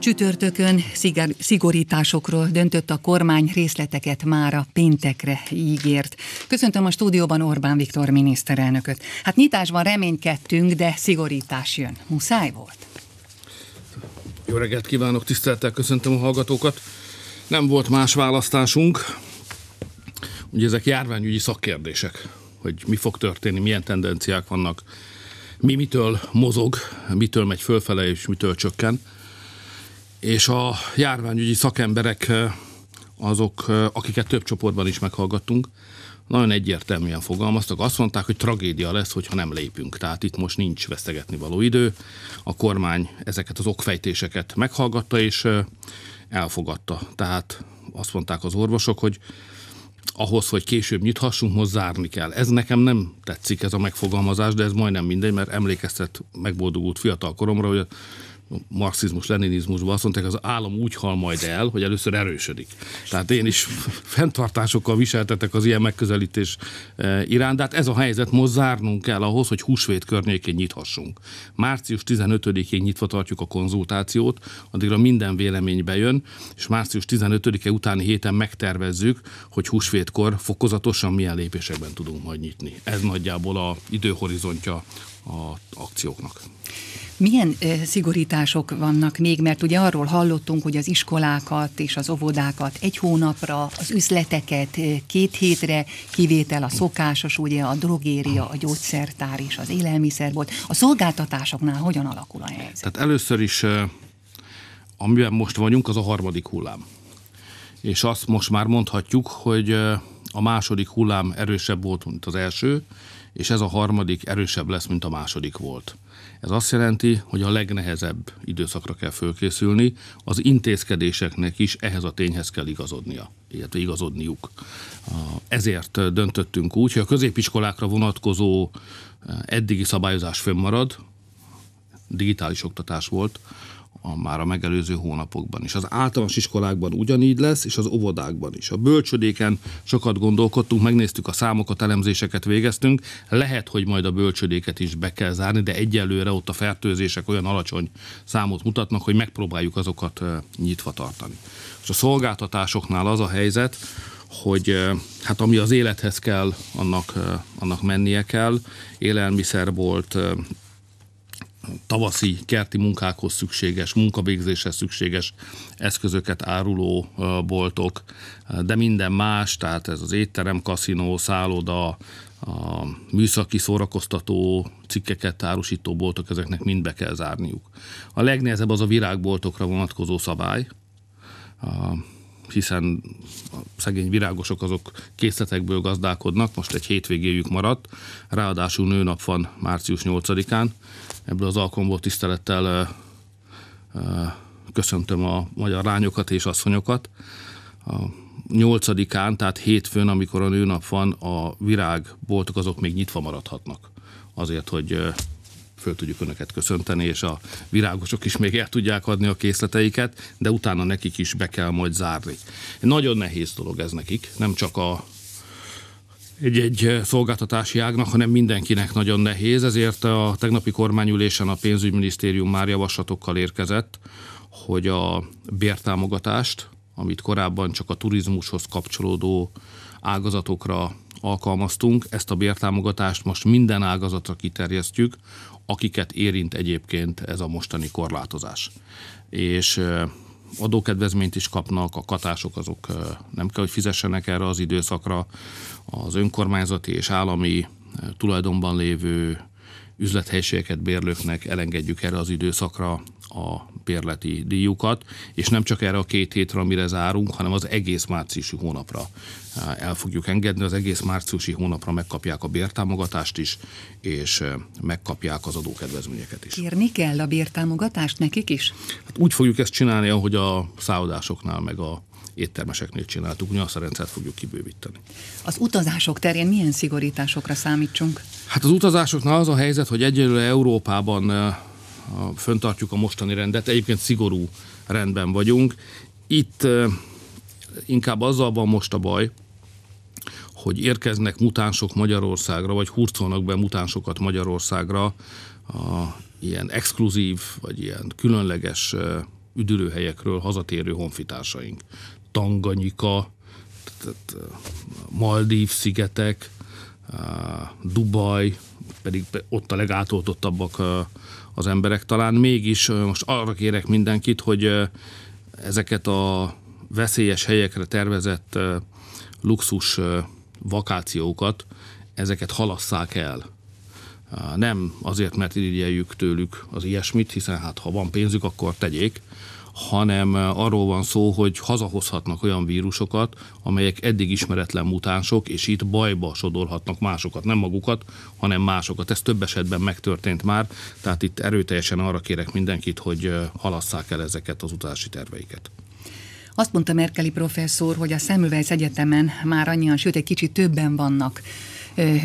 Csütörtökön szigorításokról döntött a kormány részleteket már a péntekre ígért. Köszöntöm a stúdióban Orbán Viktor miniszterelnököt. Hát nyitásban reménykedtünk, de szigorítás jön. Muszáj volt? Jó reggelt kívánok, tiszteltel köszöntöm a hallgatókat. Nem volt más választásunk. Ugye ezek járványügyi szakkérdések, hogy mi fog történni, milyen tendenciák vannak, mi mitől mozog, mitől megy fölfele és mitől csökken és a járványügyi szakemberek azok, akiket több csoportban is meghallgattunk, nagyon egyértelműen fogalmaztak. Azt mondták, hogy tragédia lesz, hogyha nem lépünk. Tehát itt most nincs vesztegetni való idő. A kormány ezeket az okfejtéseket meghallgatta és elfogadta. Tehát azt mondták az orvosok, hogy ahhoz, hogy később nyithassunk, most zárni kell. Ez nekem nem tetszik, ez a megfogalmazás, de ez majdnem mindegy, mert emlékeztet megboldogult fiatal koromra, hogy marxizmus, leninizmusban azt mondták, az állam úgy hal majd el, hogy először erősödik. Tehát én is fenntartásokkal viseltetek az ilyen megközelítés eh, iránt, de hát ez a helyzet most zárnunk kell ahhoz, hogy húsvét környékén nyithassunk. Március 15-én nyitva tartjuk a konzultációt, addigra minden vélemény bejön, és március 15-e utáni héten megtervezzük, hogy húsvétkor fokozatosan milyen lépésekben tudunk majd nyitni. Ez nagyjából a időhorizontja a akcióknak. Milyen szigorítások vannak még, mert ugye arról hallottunk, hogy az iskolákat és az óvodákat egy hónapra, az üzleteket két hétre, kivétel a szokásos, ugye a drogéria, a gyógyszertár és az élelmiszerbolt. A szolgáltatásoknál hogyan alakul a helyzet? Tehát először is, amiben most vagyunk, az a harmadik hullám. És azt most már mondhatjuk, hogy a második hullám erősebb volt, mint az első, és ez a harmadik erősebb lesz, mint a második volt. Ez azt jelenti, hogy a legnehezebb időszakra kell fölkészülni, az intézkedéseknek is ehhez a tényhez kell igazodnia, illetve igazodniuk. Ezért döntöttünk úgy, hogy a középiskolákra vonatkozó eddigi szabályozás fönnmarad, digitális oktatás volt, a, már a megelőző hónapokban is. Az általános iskolákban ugyanígy lesz, és az óvodákban is. A bölcsödéken sokat gondolkodtunk, megnéztük a számokat, elemzéseket végeztünk. Lehet, hogy majd a bölcsödéket is be kell zárni, de egyelőre ott a fertőzések olyan alacsony számot mutatnak, hogy megpróbáljuk azokat nyitva tartani. És a szolgáltatásoknál az a helyzet, hogy hát ami az élethez kell, annak, annak mennie kell. Élelmiszerbolt, tavaszi kerti munkákhoz szükséges, munkavégzéshez szükséges eszközöket áruló boltok, de minden más, tehát ez az étterem, kaszinó, szálloda, a műszaki szórakoztató cikkeket árusító boltok, ezeknek mind be kell zárniuk. A legnehezebb az a virágboltokra vonatkozó szabály, hiszen a szegény virágosok azok készletekből gazdálkodnak, most egy hétvégéjük maradt, ráadásul nőnap van március 8-án, ebből az alkalomból tisztelettel köszöntöm a magyar lányokat és asszonyokat. A nyolcadikán, tehát hétfőn, amikor a nőnap van, a virágboltok azok még nyitva maradhatnak. Azért, hogy föl tudjuk önöket köszönteni, és a virágosok is még el tudják adni a készleteiket, de utána nekik is be kell majd zárni. Nagyon nehéz dolog ez nekik, nem csak a egy-egy szolgáltatási ágnak, hanem mindenkinek nagyon nehéz, ezért a tegnapi kormányülésen a pénzügyminisztérium már javaslatokkal érkezett, hogy a bértámogatást, amit korábban csak a turizmushoz kapcsolódó ágazatokra alkalmaztunk, ezt a bértámogatást most minden ágazatra kiterjesztjük, akiket érint egyébként ez a mostani korlátozás. És adókedvezményt is kapnak, a katások azok nem kell, hogy fizessenek erre az időszakra, az önkormányzati és állami tulajdonban lévő üzlethelyiségeket bérlőknek elengedjük erre az időszakra a bérleti díjukat, és nem csak erre a két hétre, amire zárunk, hanem az egész márciusi hónapra el fogjuk engedni. Az egész márciusi hónapra megkapják a bértámogatást is, és megkapják az adókedvezményeket is. Kérni kell a bértámogatást nekik is? Hát úgy fogjuk ezt csinálni, ahogy a szállodásoknál, meg a éttermeseknél csináltuk, ugyanazt a rendszert fogjuk kibővíteni. Az utazások terén milyen szigorításokra számítsunk? Hát az utazásoknál az a helyzet, hogy egyelőre Európában föntartjuk a mostani rendet, egyébként szigorú rendben vagyunk. Itt inkább azzal van most a baj, hogy érkeznek mutánsok Magyarországra, vagy hurcolnak be mutánsokat Magyarországra a ilyen exkluzív, vagy ilyen különleges üdülőhelyekről hazatérő honfitársaink. Tanganyika, Maldív szigetek, Dubaj, pedig ott a legátoltottabbak az emberek. Talán mégis most arra kérek mindenkit, hogy ezeket a veszélyes helyekre tervezett luxus vakációkat, ezeket halasszák el. Nem azért, mert irigyeljük tőlük az ilyesmit, hiszen hát ha van pénzük, akkor tegyék, hanem arról van szó, hogy hazahozhatnak olyan vírusokat, amelyek eddig ismeretlen mutánsok, és itt bajba sodorhatnak másokat, nem magukat, hanem másokat. Ez több esetben megtörtént már, tehát itt erőteljesen arra kérek mindenkit, hogy halasszák el ezeket az utazási terveiket. Azt mondta Merkeli professzor, hogy a Semmelweis Egyetemen már annyian, sőt egy kicsit többen vannak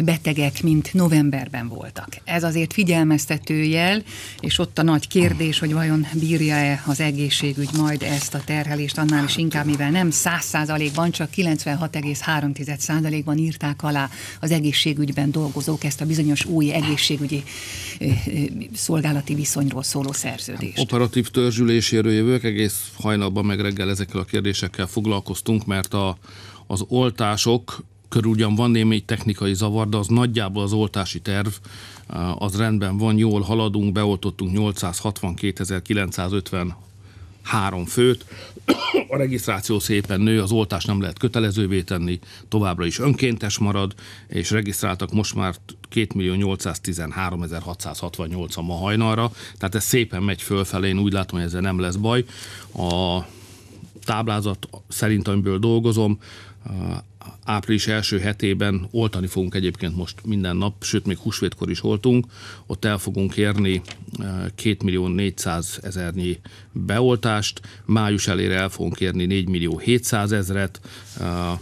betegek, mint novemberben voltak. Ez azért figyelmeztető jel, és ott a nagy kérdés, hogy vajon bírja-e az egészségügy majd ezt a terhelést, annál is inkább, mivel nem 100%-ban, csak 96,3%-ban írták alá az egészségügyben dolgozók ezt a bizonyos új egészségügyi szolgálati viszonyról szóló szerződést. Operatív törzsüléséről jövök, egész hajnalban meg reggel ezekkel a kérdésekkel foglalkoztunk, mert a, az oltások körül ugyan van némi technikai zavar, de az nagyjából az oltási terv, az rendben van, jól haladunk, beoltottunk 862.950 három főt. A regisztráció szépen nő, az oltás nem lehet kötelezővé tenni, továbbra is önkéntes marad, és regisztráltak most már 2.813.668 a ma hajnalra, tehát ez szépen megy fölfelé, én úgy látom, hogy ezzel nem lesz baj. A táblázat szerint, amiből dolgozom, április első hetében oltani fogunk egyébként most minden nap, sőt még húsvétkor is oltunk, ott el fogunk érni 2 millió 400 ezernyi beoltást, május elére el fogunk érni 4 millió 700 ezret,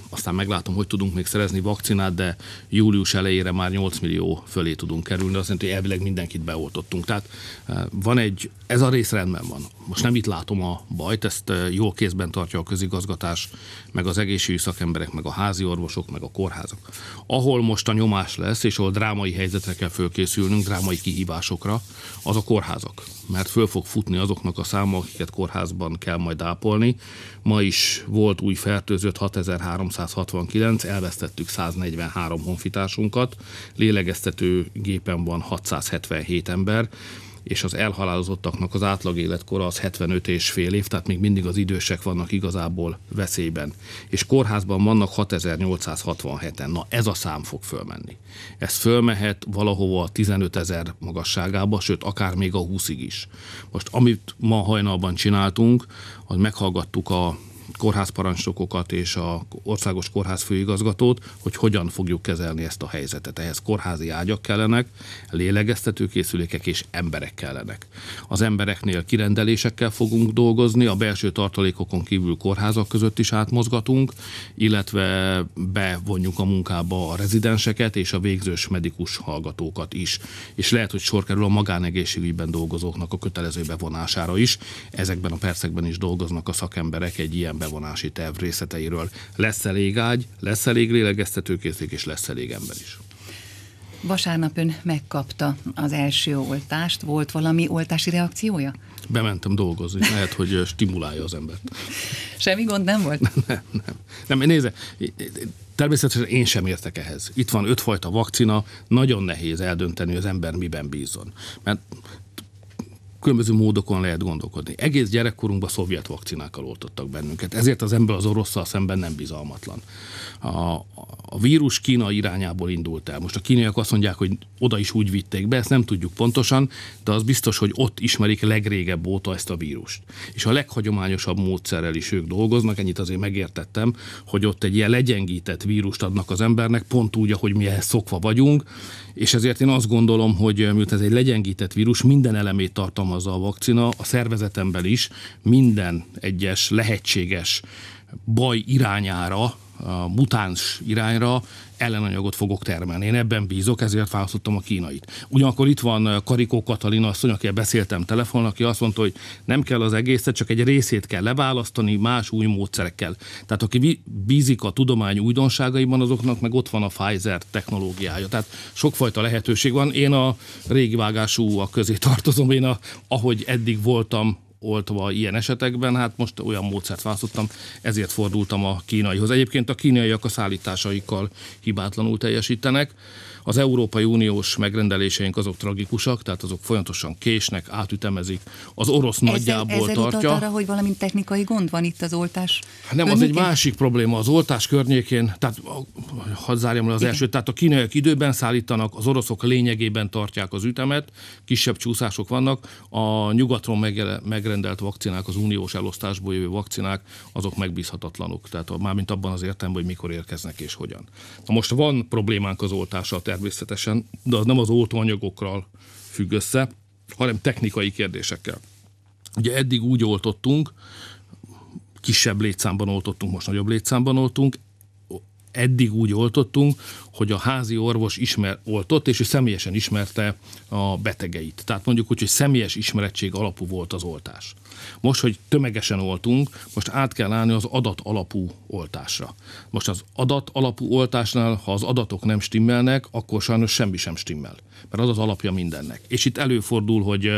aztán meglátom, hogy tudunk még szerezni vakcinát, de július elejére már 8 millió fölé tudunk kerülni, azt jelenti, hogy elvileg mindenkit beoltottunk. Tehát van egy, ez a rész rendben van. Most nem itt látom a bajt, ezt jól kézben tartja a közigazgatás, meg az egészségügyi szakemberek, meg a házi orvosok, meg a kórházak. Ahol most a nyomás lesz, és ahol drámai helyzetre kell fölkészülnünk, drámai kihívásokra, az a kórházak. Mert föl fog futni azoknak a száma, akiket kórházban kell majd ápolni. Ma is volt új fertőzött 6369, elvesztettük 143 honfitársunkat, lélegeztető gépen van 677 ember, és az elhalálozottaknak az átlag életkora az 75 és fél év, tehát még mindig az idősek vannak igazából veszélyben. És kórházban vannak 6867-en. Na ez a szám fog fölmenni. Ez fölmehet valahova a 15 ezer magasságába, sőt akár még a 20-ig is. Most amit ma hajnalban csináltunk, az meghallgattuk a kórházparancsnokokat és a országos kórház főigazgatót, hogy hogyan fogjuk kezelni ezt a helyzetet. Ehhez kórházi ágyak kellenek, lélegeztetőkészülékek és emberek kellenek. Az embereknél kirendelésekkel fogunk dolgozni, a belső tartalékokon kívül kórházak között is átmozgatunk, illetve bevonjuk a munkába a rezidenseket és a végzős medikus hallgatókat is. És lehet, hogy sor kerül a magánegészségügyben dolgozóknak a kötelező bevonására is. Ezekben a percekben is dolgoznak a szakemberek egy ilyen bevonási terv részleteiről. Lesz elég ágy, lesz elég lélegeztetőkészlék, és lesz elég ember is. Vasárnap ön megkapta az első oltást. Volt valami oltási reakciója? Bementem dolgozni, lehet, hogy stimulálja az embert. Semmi gond nem volt? Nem, nem. nem nézze, természetesen én sem értek ehhez. Itt van ötfajta vakcina, nagyon nehéz eldönteni, hogy az ember miben bízon. Mert különböző módokon lehet gondolkodni. Egész gyerekkorunkban szovjet vakcinákkal oltottak bennünket, ezért az ember az orosszal szemben nem bizalmatlan. A, a vírus Kína irányából indult el. Most a kínaiak azt mondják, hogy oda is úgy vitték be, ezt nem tudjuk pontosan, de az biztos, hogy ott ismerik legrégebb óta ezt a vírust. És a leghagyományosabb módszerrel is ők dolgoznak, ennyit azért megértettem, hogy ott egy ilyen legyengített vírust adnak az embernek, pont úgy, ahogy mi ehhez szokva vagyunk, és ezért én azt gondolom, hogy miután ez egy legyengített vírus, minden elemét tartalmazza a vakcina, a szervezetemben is minden egyes lehetséges baj irányára mutáns irányra ellenanyagot fogok termelni. Én ebben bízok, ezért választottam a kínait. Ugyanakkor itt van Karikó Katalina asszony, aki beszéltem telefonon, aki azt mondta, hogy nem kell az egészet, csak egy részét kell leválasztani más új módszerekkel. Tehát aki bízik a tudomány újdonságaiban, azoknak meg ott van a Pfizer technológiája. Tehát sokfajta lehetőség van. Én a régi vágású a közé tartozom, én a, ahogy eddig voltam, oltva ilyen esetekben, hát most olyan módszert választottam, ezért fordultam a kínaihoz. Egyébként a kínaiak a szállításaikkal hibátlanul teljesítenek. Az Európai Uniós megrendeléseink azok tragikusak, tehát azok folyamatosan késnek, átütemezik. Az orosz ezzel, nagyjából ezzel tartja. arra, hogy valami technikai gond van itt az oltás? Hát nem, környékén? az egy másik probléma. Az oltás környékén, tehát hadd zárjam le az Igen. elsőt, tehát a kínaiak időben szállítanak, az oroszok lényegében tartják az ütemet, kisebb csúszások vannak. A nyugatról megrendelt vakcinák, az uniós elosztásból jövő vakcinák, azok megbízhatatlanok. Tehát mármint abban az értelemben, hogy mikor érkeznek és hogyan. Na most van problémánk az oltással természetesen, de az nem az oltóanyagokkal függ össze, hanem technikai kérdésekkel. Ugye eddig úgy oltottunk, kisebb létszámban oltottunk, most nagyobb létszámban oltunk, eddig úgy oltottunk, hogy a házi orvos ismer, oltott, és ő személyesen ismerte a betegeit. Tehát mondjuk úgy, hogy személyes ismerettség alapú volt az oltás. Most, hogy tömegesen oltunk, most át kell állni az adat alapú oltásra. Most az adat alapú oltásnál, ha az adatok nem stimmelnek, akkor sajnos semmi sem stimmel. Mert az az alapja mindennek. És itt előfordul, hogy,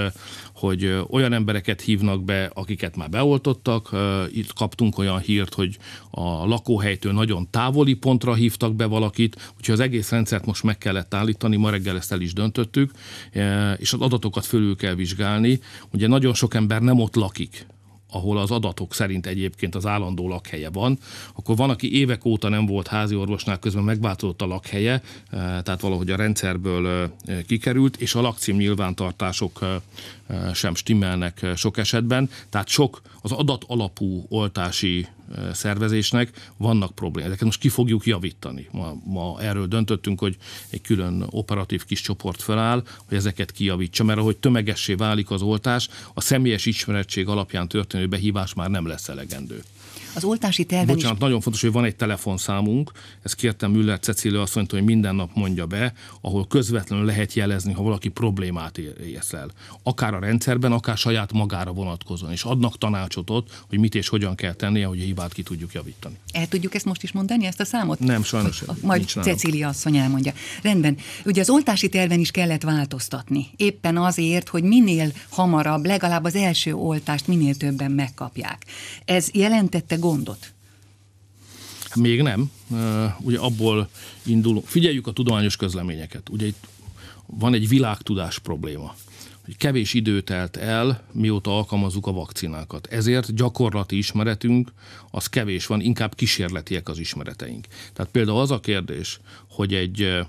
hogy olyan embereket hívnak be, akiket már beoltottak. Itt kaptunk olyan hírt, hogy a lakóhelytől nagyon távoli pontra hívtak be valakit, úgyhogy az egész rendszert most meg kellett állítani, ma reggel ezt el is döntöttük, és az adatokat fölül kell vizsgálni. Ugye nagyon sok ember nem ott lakik, ahol az adatok szerint egyébként az állandó lakhelye van, akkor van, aki évek óta nem volt házi orvosnál, közben megváltozott a lakhelye, eh, tehát valahogy a rendszerből eh, kikerült, és a lakcím nyilvántartások eh, sem stimmelnek sok esetben, tehát sok az adat alapú oltási szervezésnek vannak problémák. Ezeket most ki fogjuk javítani. Ma, ma erről döntöttünk, hogy egy külön operatív kis csoport feláll, hogy ezeket kijavítsa, mert ahogy tömegessé válik az oltás, a személyes ismerettség alapján történő behívás már nem lesz elegendő. Az oltási terven Bocsánat, is... nagyon fontos, hogy van egy telefonszámunk, ezt kértem Müller Cecília azt mondta, hogy minden nap mondja be, ahol közvetlenül lehet jelezni, ha valaki problémát érsz el. Akár a rendszerben, akár saját magára vonatkozóan, és adnak tanácsot ott, hogy mit és hogyan kell tennie, hogy a hibát ki tudjuk javítani. El tudjuk ezt most is mondani, ezt a számot? Nem, sajnos. A, majd Cecília asszony elmondja. Rendben. Ugye az oltási terven is kellett változtatni. Éppen azért, hogy minél hamarabb, legalább az első oltást minél többen megkapják. Ez jelentette gondot? Még nem. Ugye abból indulunk. Figyeljük a tudományos közleményeket. Ugye itt van egy világtudás probléma hogy kevés idő telt el, mióta alkalmazzuk a vakcinákat. Ezért gyakorlati ismeretünk az kevés van, inkább kísérletiek az ismereteink. Tehát például az a kérdés, hogy egy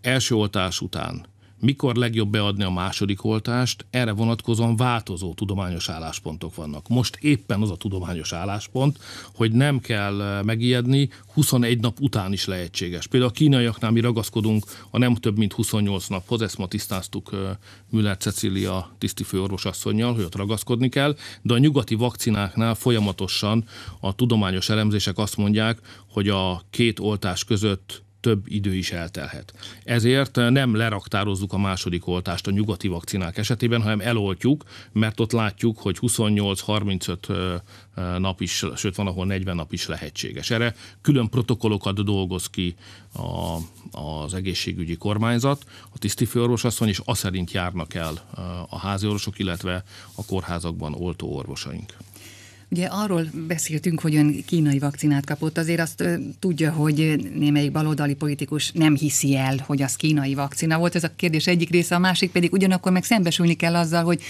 első oltás után mikor legjobb beadni a második oltást, erre vonatkozóan változó tudományos álláspontok vannak. Most éppen az a tudományos álláspont, hogy nem kell eh, megijedni, 21 nap után is lehetséges. Például a kínaiaknál mi ragaszkodunk a nem több mint 28 naphoz, ezt ma tisztáztuk eh, Müller Cecilia tisztifőorvosasszonynal, hogy ott ragaszkodni kell, de a nyugati vakcináknál folyamatosan a tudományos elemzések azt mondják, hogy a két oltás között több idő is eltelhet. Ezért nem leraktározzuk a második oltást a nyugati vakcinák esetében, hanem eloltjuk, mert ott látjuk, hogy 28-35 nap is, sőt van, ahol 40 nap is lehetséges. Erre külön protokollokat dolgoz ki a, az egészségügyi kormányzat, a tisztifőorvos asszony, és azt szerint járnak el a házi orvosok, illetve a kórházakban oltó orvosaink. Ugye arról beszéltünk, hogy ön kínai vakcinát kapott, azért azt tudja, hogy némelyik baloldali politikus nem hiszi el, hogy az kínai vakcina volt. Ez a kérdés egyik része, a másik pedig ugyanakkor meg szembesülni kell azzal, hogy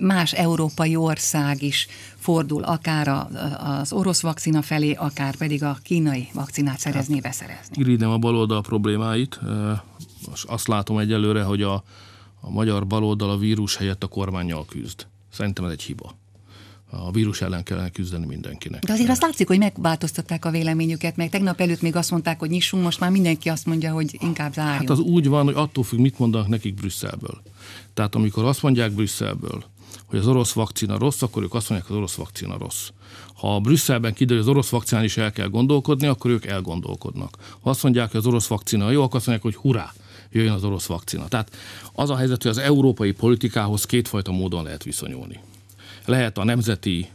más európai ország is fordul akár a, az orosz vakcina felé, akár pedig a kínai vakcinát szerezni, hát, beszerezni. Irigydem a baloldal problémáit. Azt látom egyelőre, hogy a, a magyar baloldal a vírus helyett a kormányjal küzd. Szerintem ez egy hiba a vírus ellen kellene küzdeni mindenkinek. De azért azt látszik, hogy megváltoztatták a véleményüket, meg tegnap előtt még azt mondták, hogy nyissunk, most már mindenki azt mondja, hogy inkább zárjunk. Hát az úgy van, hogy attól függ, mit mondanak nekik Brüsszelből. Tehát amikor azt mondják Brüsszelből, hogy az orosz vakcina rossz, akkor ők azt mondják, hogy az orosz vakcina rossz. Ha Brüsszelben kiderül, hogy az orosz vakcinán is el kell gondolkodni, akkor ők elgondolkodnak. Ha azt mondják, hogy az orosz vakcina jó, akkor azt mondják, hogy hurrá, jöjjön az orosz vakcina. Tehát az a helyzet, hogy az európai politikához kétfajta módon lehet viszonyulni lehet a nemzeti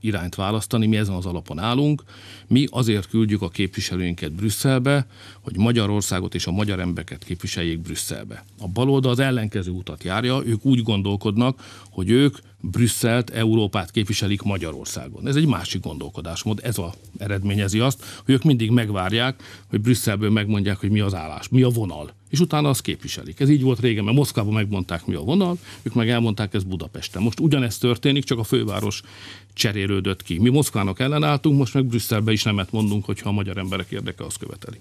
irányt választani, mi ezen az alapon állunk. Mi azért küldjük a képviselőinket Brüsszelbe, hogy Magyarországot és a magyar embereket képviseljék Brüsszelbe. A baloldal az ellenkező utat járja, ők úgy gondolkodnak, hogy ők Brüsszelt, Európát képviselik Magyarországon. Ez egy másik gondolkodásmód, ez a eredményezi azt, hogy ők mindig megvárják, hogy Brüsszelből megmondják, hogy mi az állás, mi a vonal, és utána azt képviselik. Ez így volt régen, mert Moszkvában megmondták, mi a vonal, ők meg elmondták ez Budapesten. Most ugyanezt történik, csak a főváros cserélődött ki. Mi Moszkvának ellenálltunk, most meg Brüsszelbe is nemet mondunk, hogyha a magyar emberek érdeke azt követeli.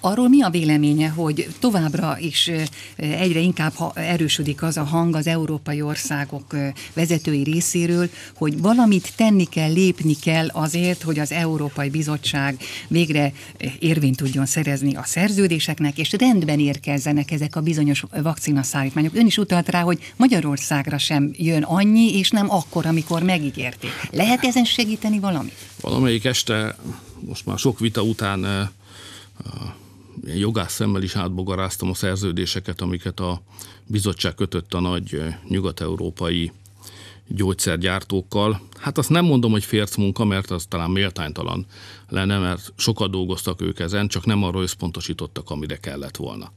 Arról mi a véleménye, hogy továbbra is egyre inkább erősödik az a hang az európai országok vezetői részéről, hogy valamit tenni kell, lépni kell azért, hogy az Európai Bizottság végre érvényt tudjon szerezni a szerződéseknek, és rendben érkezzenek ezek a bizonyos vakcinaszállítmányok. Ön is utalt rá, hogy Magyarországra sem jön annyi, és nem akkor, amikor megígérték. Lehet ezen segíteni valami? Valamelyik este, most már sok vita után jogász szemmel is átbogaráztam a szerződéseket, amiket a bizottság kötött a nagy nyugat-európai gyógyszergyártókkal. Hát azt nem mondom, hogy férc munka, mert az talán méltánytalan lenne, mert sokat dolgoztak ők ezen, csak nem arra összpontosítottak, amire kellett volna.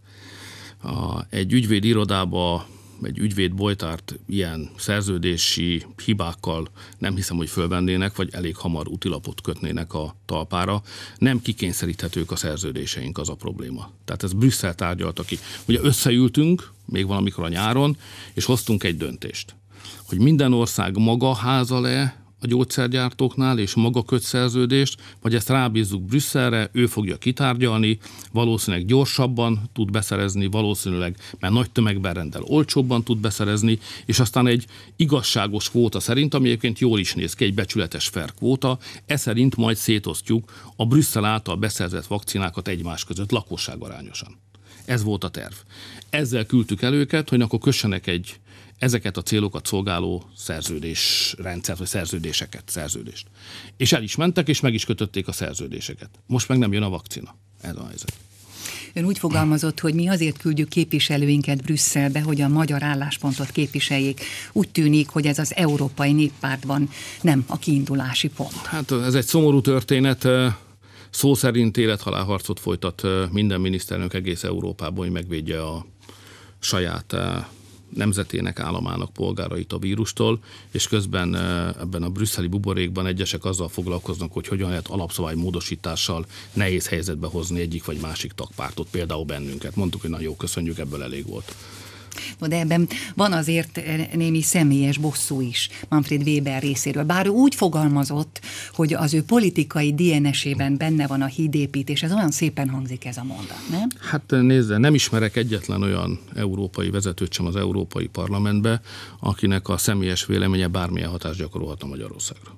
Egy ügyvéd irodába egy ügyvéd bolytárt ilyen szerződési hibákkal nem hiszem, hogy fölvennének, vagy elég hamar utilapot kötnének a talpára. Nem kikényszeríthetők a szerződéseink, az a probléma. Tehát ez Brüsszel tárgyalta ki. Ugye összeültünk, még valamikor a nyáron, és hoztunk egy döntést, hogy minden ország maga háza le a gyógyszergyártóknál, és maga köt szerződést, vagy ezt rábízzuk Brüsszelre, ő fogja kitárgyalni, valószínűleg gyorsabban tud beszerezni, valószínűleg, mert nagy tömegben rendel, olcsóbban tud beszerezni, és aztán egy igazságos kvóta szerint, ami egyébként jól is néz ki, egy becsületes fair kvóta, e szerint majd szétosztjuk a Brüsszel által beszerzett vakcinákat egymás között lakosságarányosan. Ez volt a terv. Ezzel küldtük el őket, hogy akkor kössenek egy ezeket a célokat szolgáló szerződés rendszert, vagy szerződéseket, szerződést. És el is mentek, és meg is kötötték a szerződéseket. Most meg nem jön a vakcina. Ez a helyzet. Ön úgy fogalmazott, hogy mi azért küldjük képviselőinket Brüsszelbe, hogy a magyar álláspontot képviseljék. Úgy tűnik, hogy ez az Európai Néppártban nem a kiindulási pont. Hát ez egy szomorú történet. Szó szerint élethalálharcot folytat minden miniszterelnök egész Európában, hogy megvédje a saját nemzetének, államának polgárait a vírustól, és közben ebben a brüsszeli buborékban egyesek azzal foglalkoznak, hogy hogyan lehet alapszabály módosítással nehéz helyzetbe hozni egyik vagy másik tagpártot, például bennünket. Mondtuk, hogy nagyon köszönjük, ebből elég volt. No, de ebben van azért némi személyes bosszú is Manfred Weber részéről. Bár úgy fogalmazott, hogy az ő politikai DNS-ében benne van a hídépítés, ez olyan szépen hangzik ez a mondat, nem? Hát nézze, nem ismerek egyetlen olyan európai vezetőt sem az Európai Parlamentbe, akinek a személyes véleménye bármilyen hatást gyakorolhat a Magyarországra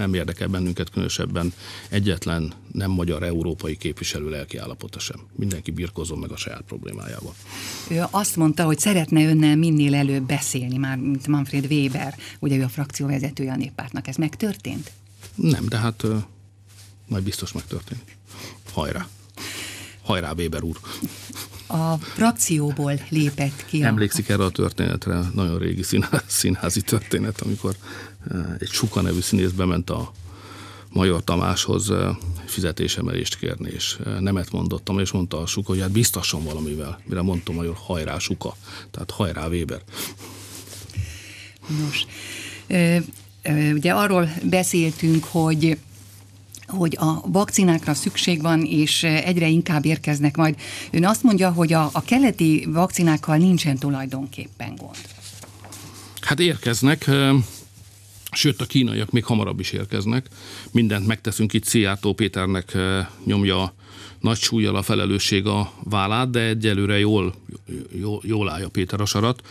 nem érdekel bennünket különösebben egyetlen nem magyar európai képviselő lelki állapota sem. Mindenki birkozom meg a saját problémájával. Ő azt mondta, hogy szeretne önnel minél előbb beszélni, már mint Manfred Weber, ugye ő a frakcióvezetője a néppártnak. Ez megtörtént? Nem, de hát majd biztos megtörténik. Hajrá! Hajrá, Weber úr! A frakcióból lépett ki. Emlékszik erre a történetre, nagyon régi színházi történet, amikor egy Suka nevű színész bement a Major Tamáshoz fizetésemelést kérni, és nemet mondottam, és mondta a Suka, hogy hát biztosan valamivel, mire mondtam Major, hajrá Suka, tehát hajrá Weber. Nos, ugye arról beszéltünk, hogy hogy a vakcinákra szükség van, és egyre inkább érkeznek majd. Ön azt mondja, hogy a, a keleti vakcinákkal nincsen tulajdonképpen gond. Hát érkeznek, sőt a kínaiak még hamarabb is érkeznek. Mindent megteszünk itt, Szijjártó Péternek nyomja nagy súlyjal a felelősség a vállát, de egyelőre jól, jól, jól állja Péter a sarat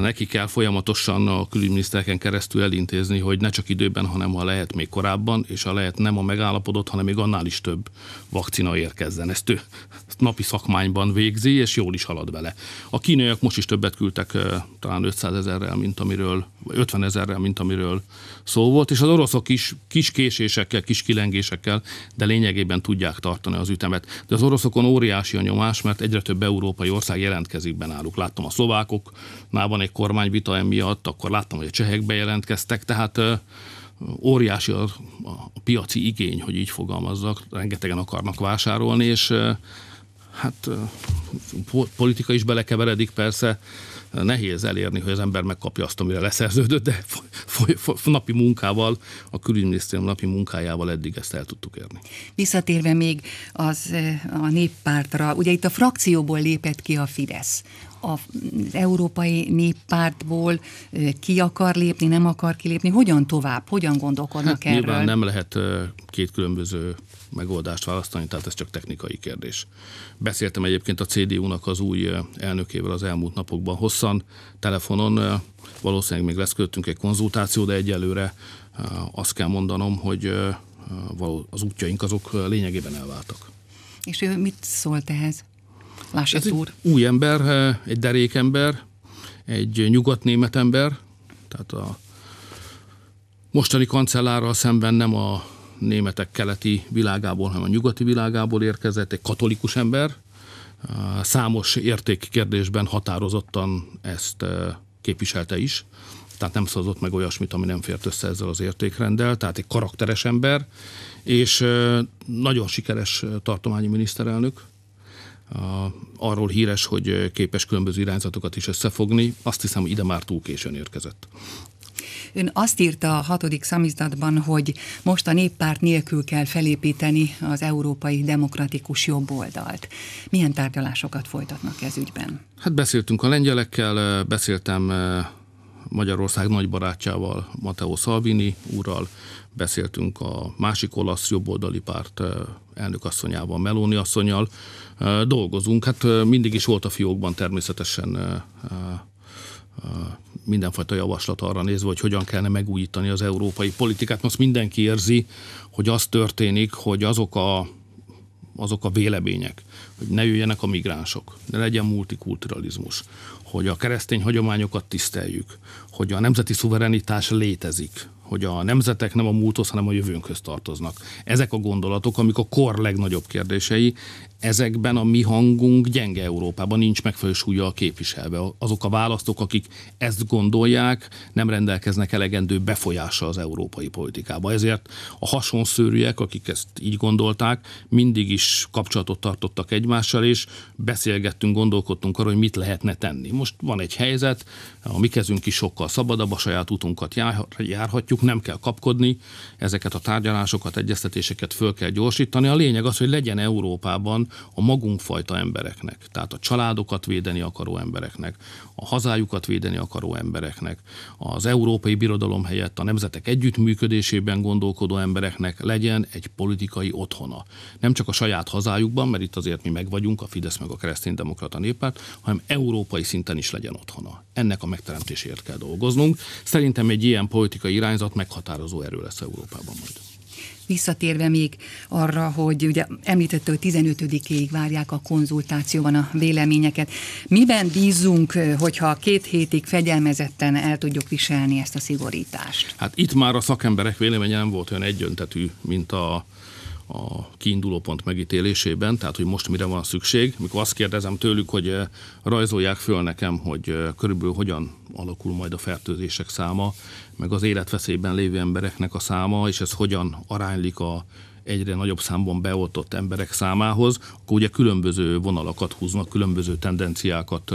neki kell folyamatosan a külügyminiszterken keresztül elintézni, hogy ne csak időben, hanem ha lehet még korábban, és ha lehet nem a megállapodott, hanem még annál is több vakcina érkezzen. Ezt ő napi szakmányban végzi, és jól is halad vele. A kínaiak most is többet küldtek, talán 500 ezerrel, mint amiről, 50 ezerrel, mint amiről szó volt, és az oroszok is kis késésekkel, kis kilengésekkel, de lényegében tudják tartani az ütemet. De az oroszokon óriási a nyomás, mert egyre több európai ország jelentkezik be náluk. Láttam a szlovákok, már van egy kormányvita emiatt, akkor láttam, hogy a csehek bejelentkeztek, tehát óriási a, a piaci igény, hogy így fogalmazzak, rengetegen akarnak vásárolni, és hát politika is belekeveredik persze, nehéz elérni, hogy az ember megkapja azt, amire leszerződött, de foly, foly, napi munkával, a külügyminisztérium napi munkájával eddig ezt el tudtuk érni. Visszatérve még az a néppártra, ugye itt a frakcióból lépett ki a Fidesz az Európai Néppártból ki akar lépni, nem akar kilépni? Hogyan tovább? Hogyan gondolkodnak hát, erről? Nyilván nem lehet két különböző megoldást választani, tehát ez csak technikai kérdés. Beszéltem egyébként a CDU-nak az új elnökével az elmúlt napokban hosszan, telefonon, valószínűleg még lesz költünk egy konzultáció, de egyelőre azt kell mondanom, hogy az útjaink azok lényegében elváltak. És ő mit szólt ehhez? Lássát úr. Új ember, egy derékember, egy nyugatnémet ember, tehát a mostani kancellárral szemben nem a németek keleti világából, hanem a nyugati világából érkezett, egy katolikus ember, számos értékkérdésben határozottan ezt képviselte is, tehát nem szavazott meg olyasmit, ami nem fért össze ezzel az értékrenddel, tehát egy karakteres ember, és nagyon sikeres tartományi miniszterelnök, arról híres, hogy képes különböző irányzatokat is összefogni. Azt hiszem, hogy ide már túl későn érkezett. Ön azt írta a hatodik szamizdatban, hogy most a néppárt nélkül kell felépíteni az európai demokratikus jobboldalt. Milyen tárgyalásokat folytatnak ez ügyben? Hát beszéltünk a lengyelekkel, beszéltem Magyarország nagy barátjával, Matteo Salvini úrral, beszéltünk a másik olasz jobboldali párt elnökasszonyával, Meloni asszonyjal, dolgozunk. Hát mindig is volt a fiókban természetesen mindenfajta javaslat arra nézve, hogy hogyan kellene megújítani az európai politikát. Most mindenki érzi, hogy az történik, hogy azok a, azok a vélemények, hogy ne jöjjenek a migránsok, ne legyen multikulturalizmus, hogy a keresztény hagyományokat tiszteljük, hogy a nemzeti szuverenitás létezik, hogy a nemzetek nem a múlthoz, hanem a jövőnkhöz tartoznak. Ezek a gondolatok, amik a kor legnagyobb kérdései, ezekben a mi hangunk gyenge Európában nincs megfelelő súlya a képviselve. Azok a választók, akik ezt gondolják, nem rendelkeznek elegendő befolyással az európai politikába. Ezért a hasonszőrűek, akik ezt így gondolták, mindig is kapcsolatot tartottak egymással, és beszélgettünk, gondolkodtunk arról, hogy mit lehetne tenni. Most van egy helyzet, a mi kezünk is sokkal szabadabb, a saját utunkat járhatjuk, nem kell kapkodni, ezeket a tárgyalásokat, egyeztetéseket föl kell gyorsítani. A lényeg az, hogy legyen Európában a magunkfajta embereknek, tehát a családokat védeni akaró embereknek, a hazájukat védeni akaró embereknek, az európai birodalom helyett a nemzetek együttműködésében gondolkodó embereknek legyen egy politikai otthona. Nem csak a saját hazájukban, mert itt azért mi meg vagyunk, a Fidesz meg a kereszténydemokrata néppárt, hanem európai szinten is legyen otthona. Ennek a megteremtéséért kell dolgoznunk. Szerintem egy ilyen politikai irányzat meghatározó erő lesz Európában majd. Visszatérve még arra, hogy ugye említette, hogy 15-ig várják a konzultációban a véleményeket. Miben bízunk, hogyha két hétig fegyelmezetten el tudjuk viselni ezt a szigorítást? Hát itt már a szakemberek véleménye nem volt olyan egyöntetű, mint a a kiinduló pont megítélésében, tehát hogy most mire van szükség. Mikor azt kérdezem tőlük, hogy eh, rajzolják föl nekem, hogy eh, körülbelül hogyan alakul majd a fertőzések száma, meg az életveszélyben lévő embereknek a száma, és ez hogyan aránylik a egyre nagyobb számban beoltott emberek számához, akkor ugye különböző vonalakat húznak, különböző tendenciákat,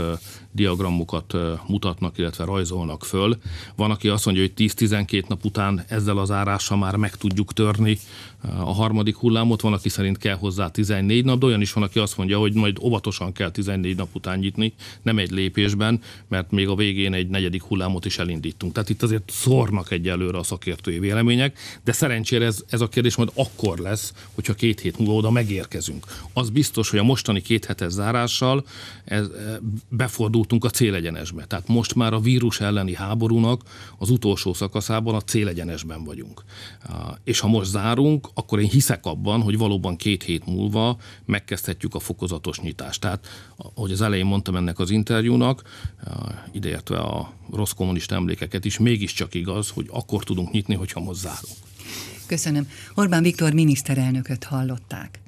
diagramokat mutatnak, illetve rajzolnak föl. Van, aki azt mondja, hogy 10-12 nap után ezzel az árással már meg tudjuk törni a harmadik hullámot, van, aki szerint kell hozzá 14 nap, de olyan is van, aki azt mondja, hogy majd óvatosan kell 14 nap után nyitni, nem egy lépésben, mert még a végén egy negyedik hullámot is elindítunk. Tehát itt azért szórnak egyelőre a szakértői vélemények, de szerencsére ez, ez a kérdés majd akkor lesz, hogyha két hét múlva oda megérkezünk. Az biztos, hogy a mostani két hetes zárással ez, e, befordultunk a célegyenesbe. Tehát most már a vírus elleni háborúnak az utolsó szakaszában a célegyenesben vagyunk. És ha most zárunk, akkor én hiszek abban, hogy valóban két hét múlva megkezdhetjük a fokozatos nyitást. Tehát, ahogy az elején mondtam ennek az interjúnak, ideértve a rossz kommunista emlékeket is, mégiscsak igaz, hogy akkor tudunk nyitni, hogyha most zárunk. Köszönöm. Orbán Viktor miniszterelnököt hallották.